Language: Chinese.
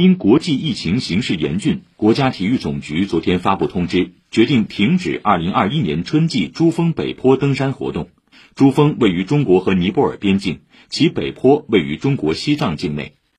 因国际疫情形势严峻，国家体育总局昨天发布通知，决定停止2021年春季珠峰北坡登山活动。珠峰位于中国和尼泊尔边境，其北坡位于中国西藏境内。